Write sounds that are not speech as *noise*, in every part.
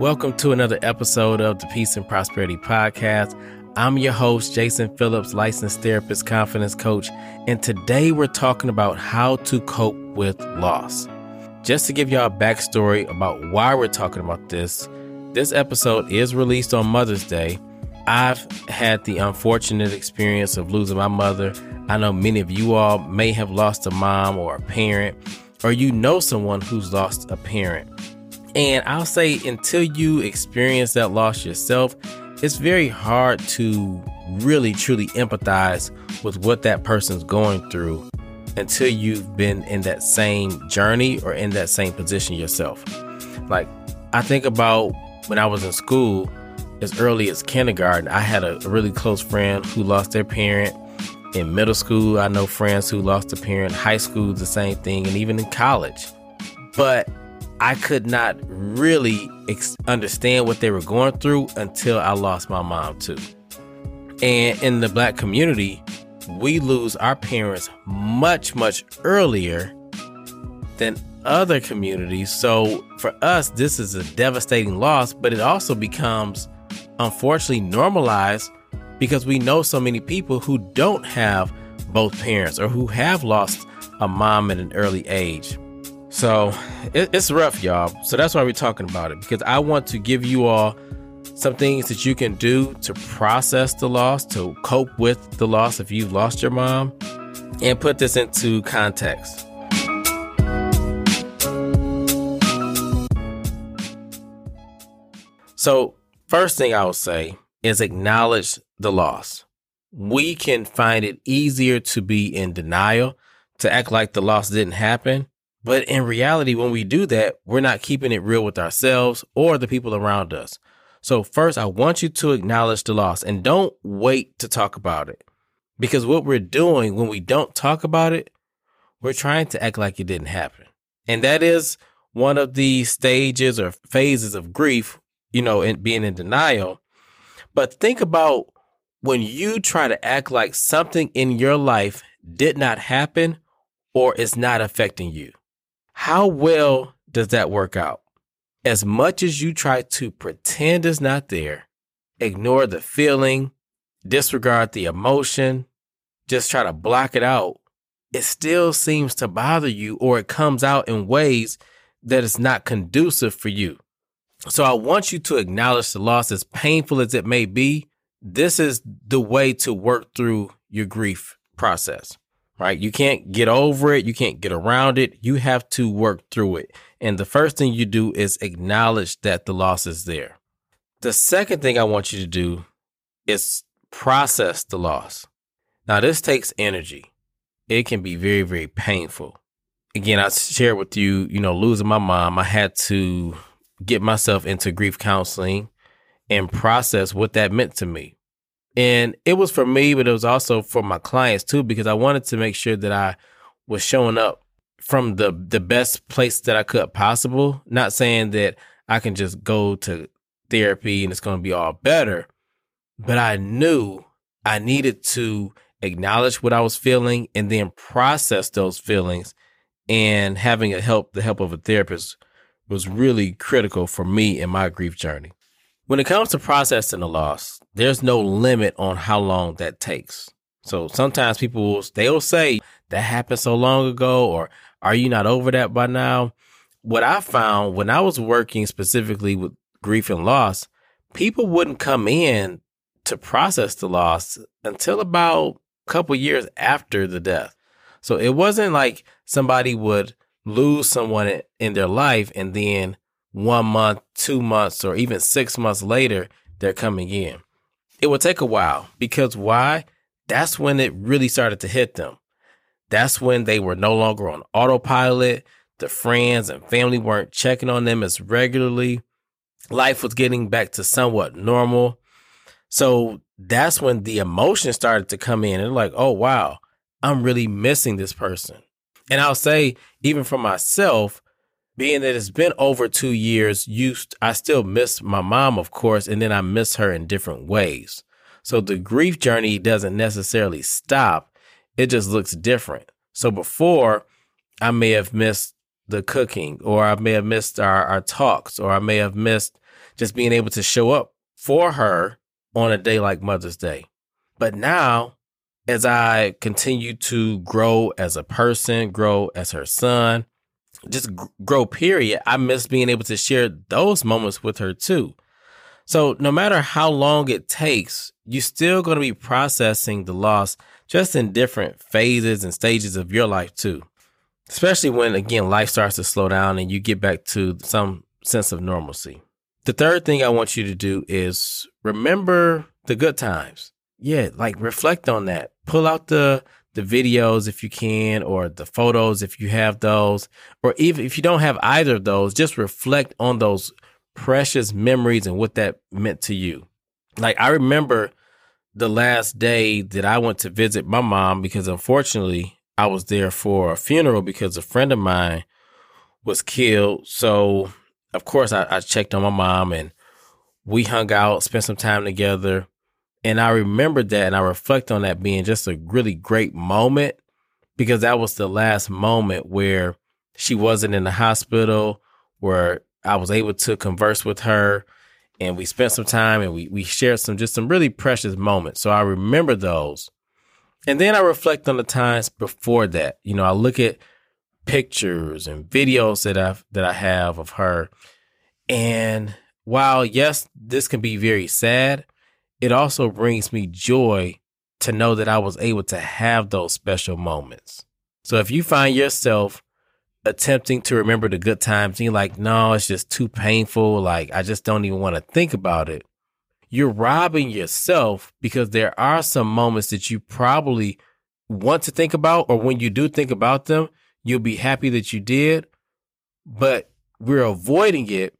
Welcome to another episode of the Peace and Prosperity Podcast. I'm your host, Jason Phillips, licensed therapist, confidence coach, and today we're talking about how to cope with loss. Just to give y'all a backstory about why we're talking about this, this episode is released on Mother's Day. I've had the unfortunate experience of losing my mother. I know many of you all may have lost a mom or a parent, or you know someone who's lost a parent. And I'll say until you experience that loss yourself, it's very hard to really truly empathize with what that person's going through until you've been in that same journey or in that same position yourself. Like, I think about when I was in school, as early as kindergarten, I had a really close friend who lost their parent. In middle school, I know friends who lost a parent. High school, the same thing, and even in college. But I could not really ex- understand what they were going through until I lost my mom too. And in the black community, we lose our parents much, much earlier than other communities. So for us, this is a devastating loss, but it also becomes unfortunately normalized because we know so many people who don't have both parents or who have lost a mom at an early age. So it, it's rough, y'all. So that's why we're talking about it because I want to give you all some things that you can do to process the loss, to cope with the loss if you've lost your mom, and put this into context. So, first thing I will say is acknowledge the loss. We can find it easier to be in denial, to act like the loss didn't happen, but in reality, when we do that, we're not keeping it real with ourselves or the people around us. So, first, I want you to acknowledge the loss and don't wait to talk about it. Because what we're doing when we don't talk about it, we're trying to act like it didn't happen. And that is one of the stages or phases of grief, you know, being in denial. But think about when you try to act like something in your life did not happen or is not affecting you. How well does that work out? As much as you try to pretend it's not there, ignore the feeling, disregard the emotion, just try to block it out, it still seems to bother you or it comes out in ways that is not conducive for you. So I want you to acknowledge the loss as painful as it may be. This is the way to work through your grief process right? You can't get over it. You can't get around it. You have to work through it. And the first thing you do is acknowledge that the loss is there. The second thing I want you to do is process the loss. Now, this takes energy. It can be very, very painful. Again, I shared with you, you know, losing my mom, I had to get myself into grief counseling and process what that meant to me. And it was for me, but it was also for my clients too, because I wanted to make sure that I was showing up from the the best place that I could possible. Not saying that I can just go to therapy and it's going to be all better, but I knew I needed to acknowledge what I was feeling and then process those feelings. And having a help, the help of a therapist, was really critical for me in my grief journey. When it comes to processing a loss, there's no limit on how long that takes. So sometimes people will, they'll say that happened so long ago, or are you not over that by now? What I found when I was working specifically with grief and loss, people wouldn't come in to process the loss until about a couple years after the death. So it wasn't like somebody would lose someone in their life and then one month, two months, or even six months later, they're coming in. It will take a while because why? That's when it really started to hit them. That's when they were no longer on autopilot. The friends and family weren't checking on them as regularly. Life was getting back to somewhat normal. So that's when the emotion started to come in and like, oh, wow, I'm really missing this person. And I'll say, even for myself, being that it's been over two years, you, I still miss my mom, of course, and then I miss her in different ways. So the grief journey doesn't necessarily stop. It just looks different. So before I may have missed the cooking or I may have missed our, our talks or I may have missed just being able to show up for her on a day like Mother's Day. But now, as I continue to grow as a person, grow as her son, just grow, period, I miss being able to share those moments with her too. So no matter how long it takes, you're still going to be processing the loss just in different phases and stages of your life too. Especially when again life starts to slow down and you get back to some sense of normalcy. The third thing I want you to do is remember the good times. Yeah, like reflect on that. Pull out the the videos if you can or the photos if you have those or even if you don't have either of those, just reflect on those precious memories and what that meant to you. Like I remember the last day that I went to visit my mom because unfortunately I was there for a funeral because a friend of mine was killed. So of course I, I checked on my mom and we hung out, spent some time together. And I remember that and I reflect on that being just a really great moment because that was the last moment where she wasn't in the hospital, where I was able to converse with her and we spent some time and we, we shared some just some really precious moments. So I remember those. And then I reflect on the times before that. You know, I look at pictures and videos that I've that I have of her. And while yes, this can be very sad, it also brings me joy to know that I was able to have those special moments. So if you find yourself attempting to remember the good times and you're like, no, it's just too painful. Like, I just don't even want to think about it. You're robbing yourself because there are some moments that you probably want to think about, or when you do think about them, you'll be happy that you did. But we're avoiding it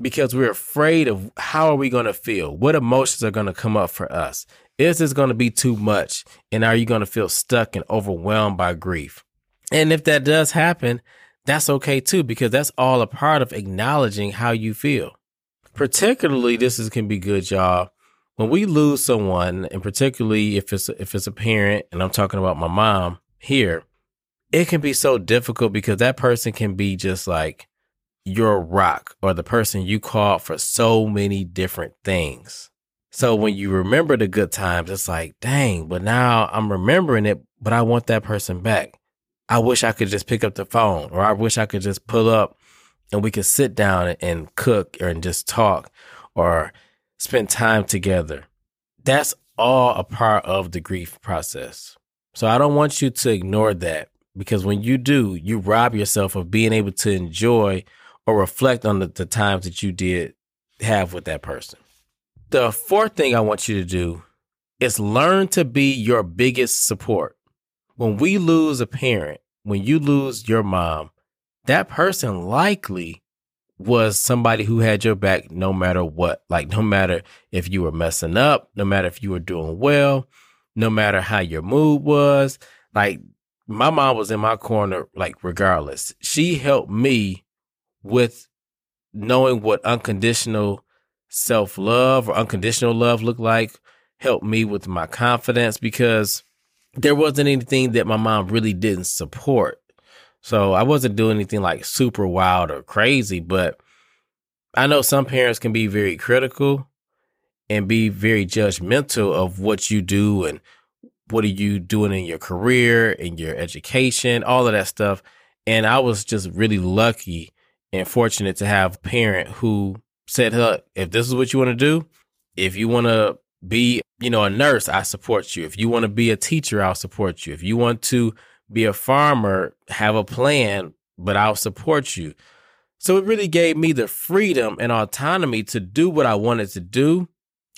because we're afraid of how are we going to feel? What emotions are going to come up for us? Is this going to be too much? And are you going to feel stuck and overwhelmed by grief? And if that does happen, that's okay too, because that's all a part of acknowledging how you feel. Particularly, this is, can be good, y'all. When we lose someone, and particularly if it's if it's a parent, and I'm talking about my mom here, it can be so difficult because that person can be just like your rock or the person you called for so many different things. So when you remember the good times, it's like, dang, but now I'm remembering it, but I want that person back. I wish I could just pick up the phone or I wish I could just pull up and we could sit down and cook or and just talk or spend time together. That's all a part of the grief process. So I don't want you to ignore that because when you do, you rob yourself of being able to enjoy or reflect on the, the times that you did have with that person. The fourth thing I want you to do is learn to be your biggest support when we lose a parent, when you lose your mom, that person likely was somebody who had your back no matter what. Like, no matter if you were messing up, no matter if you were doing well, no matter how your mood was. Like, my mom was in my corner, like, regardless. She helped me with knowing what unconditional self love or unconditional love looked like, helped me with my confidence because there wasn't anything that my mom really didn't support. So I wasn't doing anything like super wild or crazy, but I know some parents can be very critical and be very judgmental of what you do and what are you doing in your career, and your education, all of that stuff. And I was just really lucky and fortunate to have a parent who said, "Look, if this is what you want to do, if you want to be, you know, a nurse, I support you. If you want to be a teacher, I'll support you. If you want to be a farmer, have a plan, but I'll support you. So it really gave me the freedom and autonomy to do what I wanted to do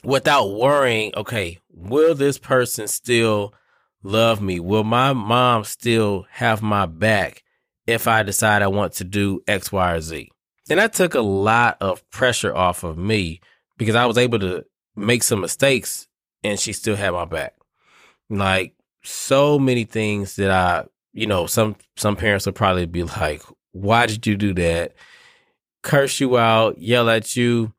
without worrying, okay, will this person still love me? Will my mom still have my back if I decide I want to do X, Y, or Z? And that took a lot of pressure off of me because I was able to make some mistakes and she still had my back. Like so many things that I, you know, some some parents will probably be like, "Why did you do that?" Curse you out, yell at you.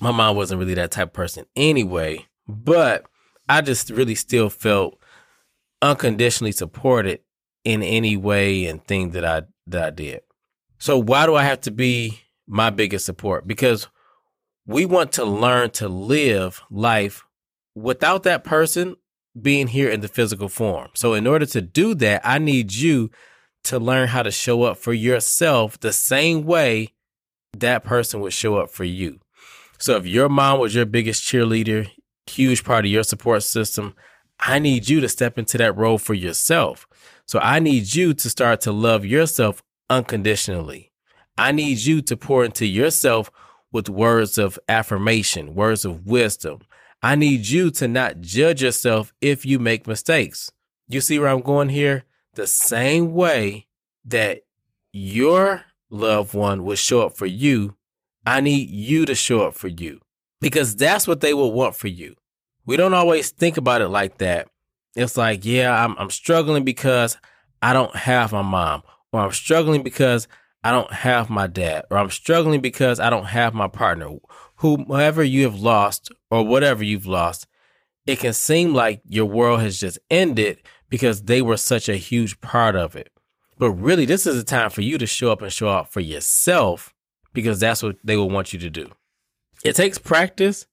My mom wasn't really that type of person anyway, but I just really still felt unconditionally supported in any way and thing that I that I did. So why do I have to be my biggest support? Because we want to learn to live life without that person being here in the physical form. So, in order to do that, I need you to learn how to show up for yourself the same way that person would show up for you. So, if your mom was your biggest cheerleader, huge part of your support system, I need you to step into that role for yourself. So, I need you to start to love yourself unconditionally. I need you to pour into yourself with words of affirmation, words of wisdom. I need you to not judge yourself if you make mistakes. You see where I'm going here? The same way that your loved one will show up for you, I need you to show up for you because that's what they will want for you. We don't always think about it like that. It's like, yeah, I'm, I'm struggling because I don't have my mom, or I'm struggling because I don't have my dad, or I'm struggling because I don't have my partner. Whomever you have lost, or whatever you've lost, it can seem like your world has just ended because they were such a huge part of it. But really, this is a time for you to show up and show out for yourself because that's what they will want you to do. It takes practice,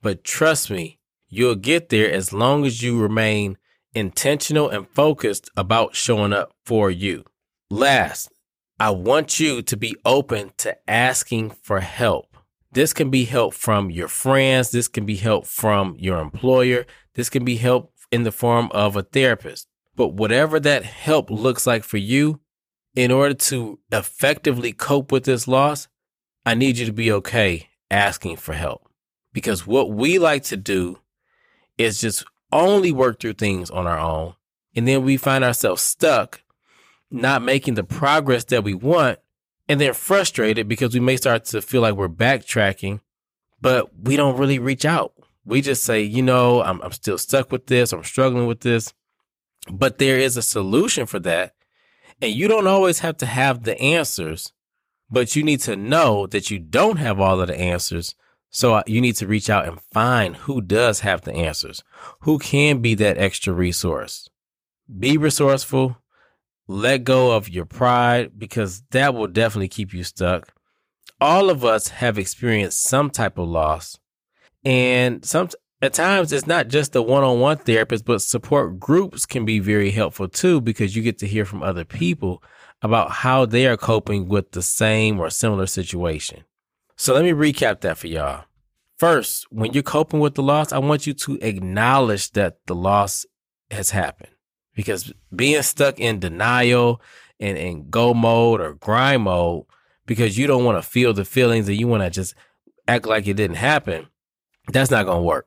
but trust me, you'll get there as long as you remain intentional and focused about showing up for you. Last, I want you to be open to asking for help. This can be help from your friends. This can be help from your employer. This can be help in the form of a therapist. But whatever that help looks like for you, in order to effectively cope with this loss, I need you to be okay asking for help. Because what we like to do is just only work through things on our own. And then we find ourselves stuck not making the progress that we want and then frustrated because we may start to feel like we're backtracking, but we don't really reach out. We just say, you know, I'm, I'm still stuck with this, I'm struggling with this, but there is a solution for that. And you don't always have to have the answers, but you need to know that you don't have all of the answers. So uh, you need to reach out and find who does have the answers, who can be that extra resource. Be resourceful, let go of your pride because that will definitely keep you stuck. All of us have experienced some type of loss. And some at times it's not just the one-on-one therapist, but support groups can be very helpful too because you get to hear from other people about how they are coping with the same or similar situation. So let me recap that for y'all. First, when you're coping with the loss, I want you to acknowledge that the loss has happened because being stuck in denial and in go mode or grind mode because you don't want to feel the feelings and you want to just act like it didn't happen, that's not going to work.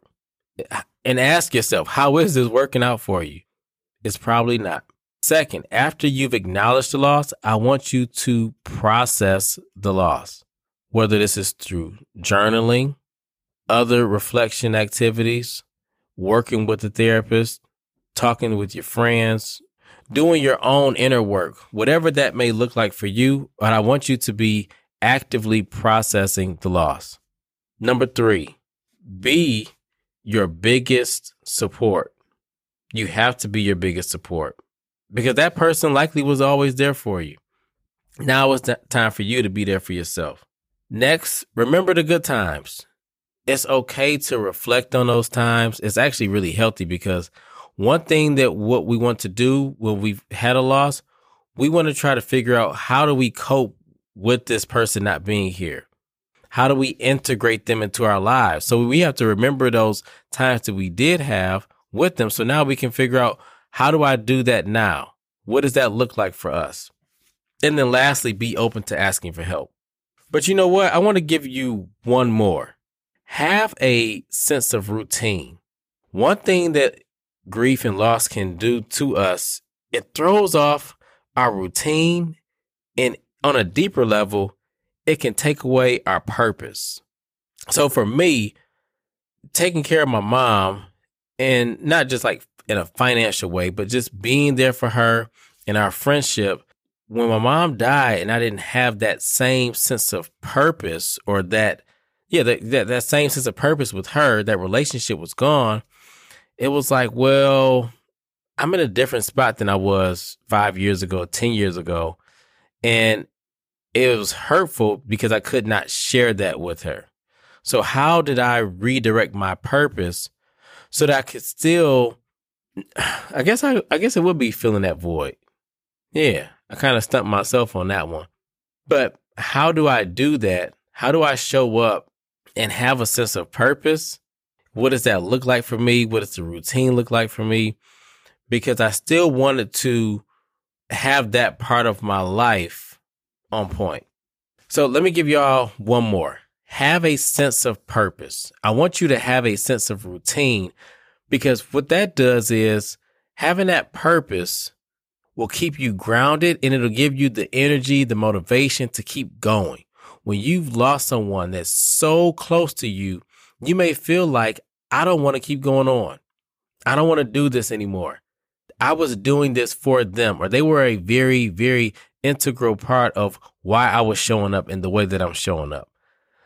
And ask yourself, how is this working out for you? It's probably not. Second, after you've acknowledged the loss, I want you to process the loss, whether this is through journaling, other reflection activities, working with a therapist, talking with your friends, doing your own inner work, whatever that may look like for you. But I want you to be actively processing the loss. Number three, be your biggest support. You have to be your biggest support because that person likely was always there for you. Now it's time for you to be there for yourself. Next, remember the good times. It's okay to reflect on those times. It's actually really healthy because one thing that what we want to do when we've had a loss, we want to try to figure out how do we cope with this person not being here? How do we integrate them into our lives? So we have to remember those times that we did have with them. So now we can figure out how do I do that now? What does that look like for us? And then lastly, be open to asking for help. But you know what? I want to give you one more. Have a sense of routine. One thing that grief and loss can do to us, it throws off our routine. And on a deeper level, it can take away our purpose. So for me, taking care of my mom and not just like in a financial way, but just being there for her and our friendship. When my mom died and I didn't have that same sense of purpose or that, yeah, that, that, that same sense of purpose with her, that relationship was gone it was like, well, I'm in a different spot than I was five years ago, 10 years ago. And it was hurtful because I could not share that with her. So, how did I redirect my purpose so that I could still, *sighs* I guess, I, I guess it would be filling that void. Yeah, I kind of stumped myself on that one. But how do I do that? How do I show up and have a sense of purpose? What does that look like for me? What does the routine look like for me? Because I still wanted to have that part of my life on point. So let me give y'all one more. Have a sense of purpose. I want you to have a sense of routine because what that does is having that purpose will keep you grounded and it'll give you the energy, the motivation to keep going. When you've lost someone that's so close to you, you may feel like, I don't want to keep going on. I don't want to do this anymore. I was doing this for them, or they were a very, very integral part of why I was showing up in the way that I'm showing up.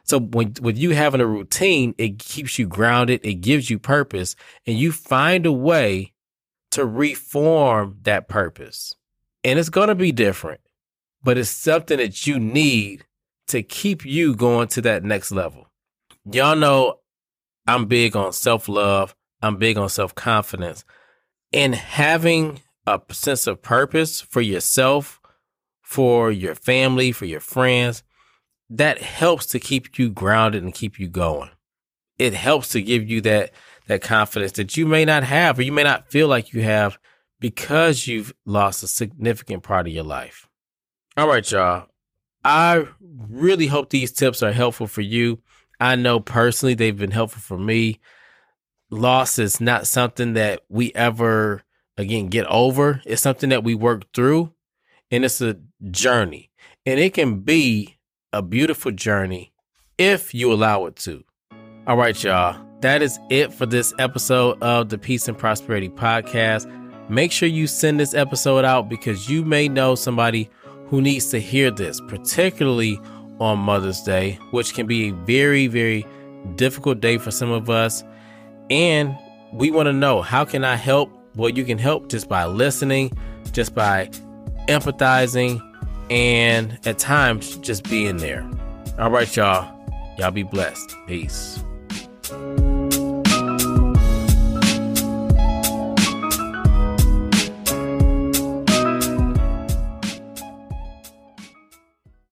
So when with you having a routine, it keeps you grounded, it gives you purpose, and you find a way to reform that purpose. And it's going to be different, but it's something that you need to keep you going to that next level. Y'all know I'm big on self-love, I'm big on self-confidence and having a sense of purpose for yourself, for your family, for your friends, that helps to keep you grounded and keep you going. It helps to give you that that confidence that you may not have or you may not feel like you have because you've lost a significant part of your life. All right, y'all. I really hope these tips are helpful for you. I know personally they've been helpful for me loss is not something that we ever again get over. It's something that we work through and it's a journey. And it can be a beautiful journey if you allow it to. All right, y'all. That is it for this episode of the Peace and Prosperity Podcast. Make sure you send this episode out because you may know somebody who needs to hear this, particularly on Mother's Day, which can be a very, very difficult day for some of us. And we want to know how can I help? Well, you can help just by listening, just by empathizing, and at times just being there. All right, y'all. Y'all be blessed. Peace.